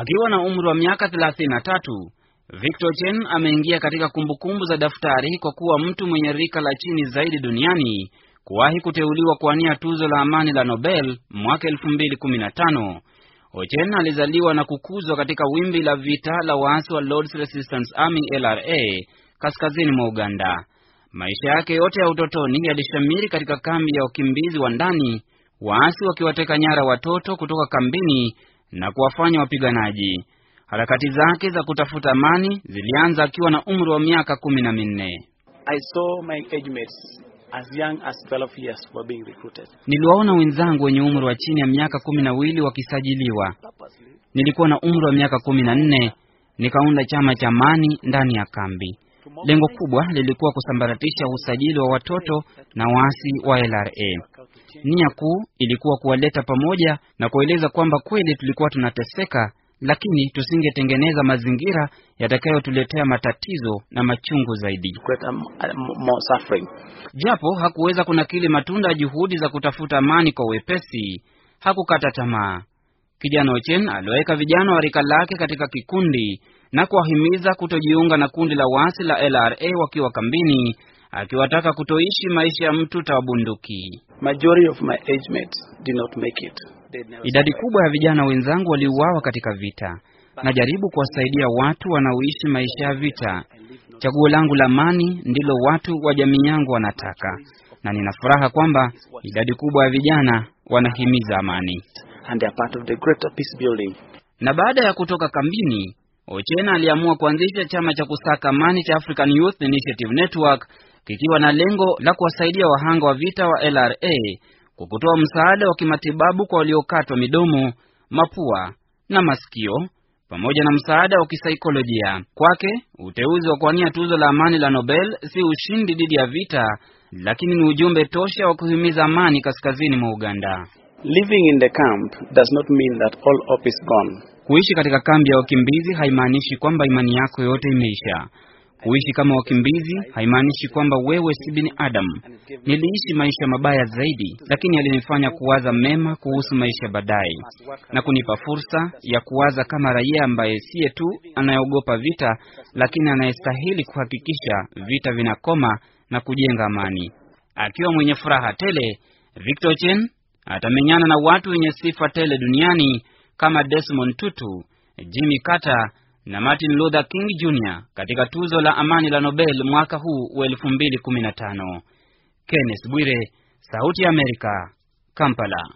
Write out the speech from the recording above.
Akiwa na umri wa miaka 33, Victor Chen ameingia katika kumbukumbu za daftari kwa kuwa mtu mwenye rika la chini zaidi duniani kuwahi kuteuliwa kuwania tuzo la amani la Nobel mwaka 2015. Ochen alizaliwa na kukuzwa katika wimbi la vita la waasi wa Lord's Resistance Army LRA kaskazini mwa Uganda. Maisha yake yote ya utotoni yalishamiri katika kambi ya wakimbizi wa ndani, waasi wakiwateka nyara watoto kutoka kambini na kuwafanya wapiganaji. Harakati zake za kutafuta amani zilianza akiwa na umri wa miaka kumi na minne. I saw my age mates as young as 12 years were being recruited. Niliwaona wenzangu wenye umri wa chini ya miaka kumi na wili wakisajiliwa. Nilikuwa na umri wa miaka kumi na nne nikaunda chama cha amani ndani ya kambi. Lengo kubwa lilikuwa kusambaratisha usajili wa watoto na waasi wa LRA. Nia kuu ilikuwa kuwaleta pamoja na kueleza kwamba kweli tulikuwa tunateseka, lakini tusingetengeneza mazingira yatakayotuletea matatizo na machungu zaidi. Suffering. Japo hakuweza kunakili matunda ya juhudi za kutafuta amani kwa wepesi, hakukata tamaa. Kijana Ochen aliweka vijana wa rika lake katika kikundi na kuwahimiza kutojiunga na kundi la waasi la LRA wakiwa kambini, akiwataka kutoishi maisha ya mtu tawabunduki. Majority of my age mates did not make it. Idadi kubwa ya vijana wenzangu waliuawa katika vita. Najaribu kuwasaidia watu wanaoishi maisha ya vita. Chaguo langu la amani ndilo watu wa jamii yangu wanataka, na nina furaha kwamba idadi kubwa ya vijana wanahimiza amani. And they are part of the greater peace building. Na baada ya kutoka kambini, Ochena aliamua kuanzisha chama cha kusaka amani cha African Youth Initiative Network kikiwa na lengo la kuwasaidia wahanga wa vita wa LRA kwa kutoa msaada wa kimatibabu kwa waliokatwa midomo, mapua na masikio pamoja na msaada wa kisaikolojia. Kwake, uteuzi wa kuwania tuzo la amani la Nobel si ushindi dhidi ya vita, lakini ni ujumbe tosha wa kuhimiza amani kaskazini mwa Uganda. Living in the camp does not mean that all hope is gone. Kuishi katika kambi ya wakimbizi haimaanishi kwamba imani yako yote imeisha. Kuishi kama wakimbizi haimaanishi kwamba wewe si binadamu. Niliishi maisha mabaya zaidi, lakini yalinifanya kuwaza mema kuhusu maisha baadaye na kunipa fursa ya kuwaza kama raia ambaye siye tu anayeogopa vita, lakini anayestahili kuhakikisha vita vinakoma na kujenga amani. Akiwa mwenye furaha tele, Victor Chen atamenyana na watu wenye sifa tele duniani kama Desmond Tutu, Jimmy Carter na Martin Luther King Jr. katika tuzo la amani la Nobel mwaka huu wa 2015. Kenneth Bwire, Sauti ya Amerika, Kampala.